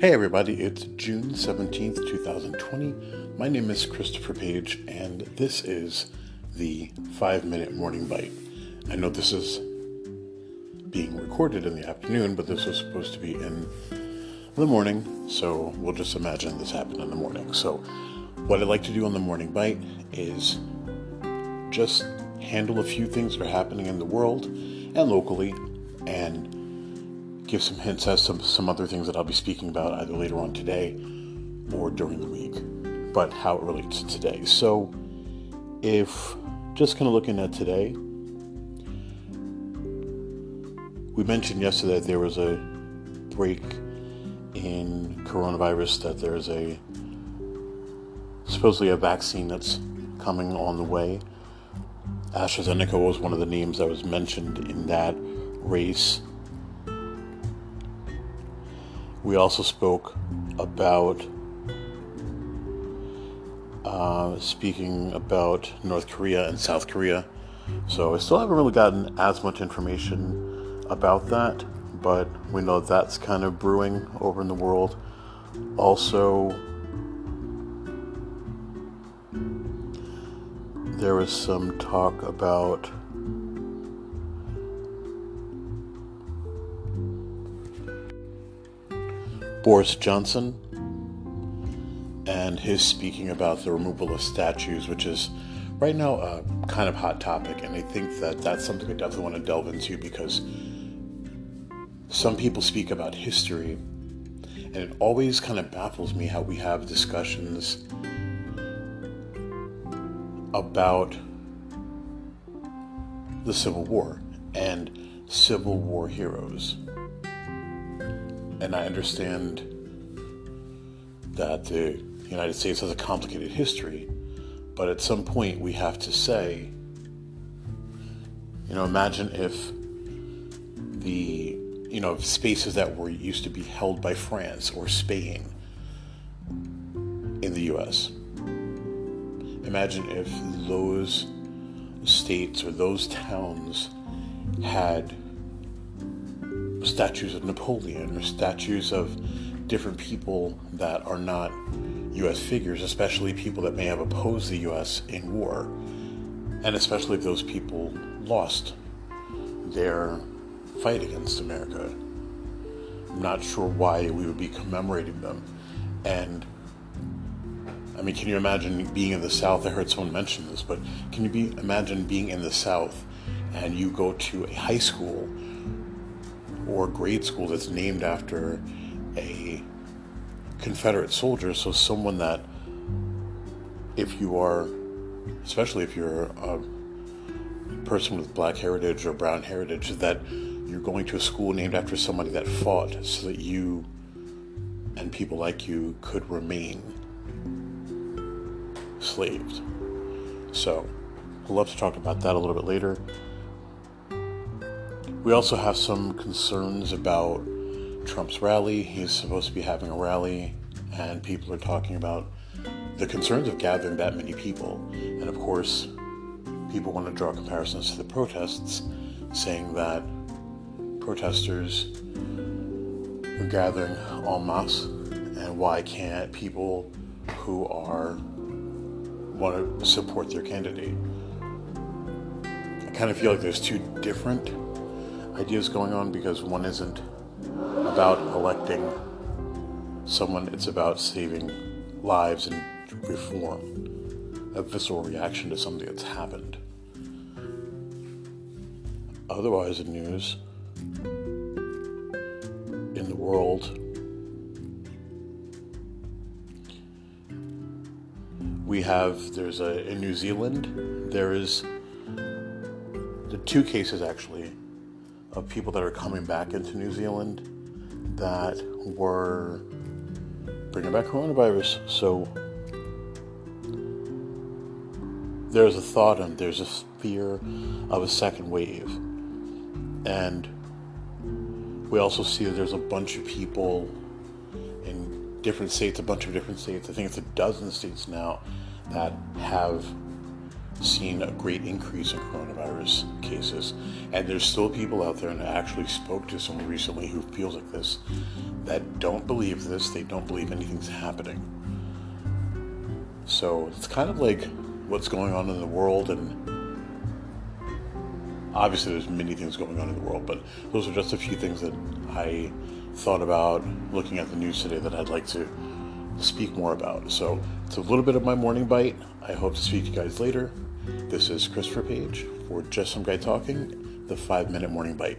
Hey everybody, it's June 17th, 2020. My name is Christopher Page, and this is the 5 Minute Morning Bite. I know this is being recorded in the afternoon, but this was supposed to be in the morning, so we'll just imagine this happened in the morning. So, what I'd like to do on the Morning Bite is just handle a few things that are happening in the world and locally and give some hints as to some other things that I'll be speaking about either later on today or during the week, but how it relates to today. So, if just kind of looking at today, we mentioned yesterday that there was a break in coronavirus, that there's a supposedly a vaccine that's coming on the way. AstraZeneca was one of the names that was mentioned in that race we also spoke about uh, speaking about North Korea and South Korea. So I still haven't really gotten as much information about that, but we know that's kind of brewing over in the world. Also, there was some talk about Boris Johnson and his speaking about the removal of statues, which is right now a kind of hot topic. And I think that that's something I definitely want to delve into because some people speak about history, and it always kind of baffles me how we have discussions about the Civil War and Civil War heroes and I understand that the United States has a complicated history, but at some point we have to say, you know, imagine if the, you know, spaces that were used to be held by France or Spain in the US. Imagine if those states or those towns had statues of Napoleon or statues of different people that are not U.S. figures, especially people that may have opposed the U.S. in war, and especially if those people lost their fight against America. I'm not sure why we would be commemorating them. And I mean, can you imagine being in the South? I heard someone mention this, but can you be imagine being in the South and you go to a high school or grade school that's named after a Confederate soldier. So, someone that, if you are, especially if you're a person with black heritage or brown heritage, that you're going to a school named after somebody that fought so that you and people like you could remain slaved. So, I'd love to talk about that a little bit later. We also have some concerns about Trump's rally. He's supposed to be having a rally, and people are talking about the concerns of gathering that many people. And of course, people want to draw comparisons to the protests, saying that protesters are gathering en masse, and why can't people who are want to support their candidate? I kind of feel like there's two different ideas going on because one isn't about electing someone, it's about saving lives and reform, a visceral reaction to something that's happened. Otherwise, in news, in the world, we have there's a in New Zealand there is the two cases actually of people that are coming back into New Zealand that were bringing back coronavirus. So there's a thought and there's a fear of a second wave. And we also see that there's a bunch of people in different states, a bunch of different states, I think it's a dozen states now, that have seen a great increase in coronavirus cases. And there's still people out there, and I actually spoke to someone recently who feels like this, that don't believe this. They don't believe anything's happening. So it's kind of like what's going on in the world, and obviously there's many things going on in the world, but those are just a few things that I thought about looking at the news today that I'd like to speak more about. So it's a little bit of my morning bite. I hope to speak to you guys later. This is Christopher Page for Just Some Guy Talking, the five minute morning bite.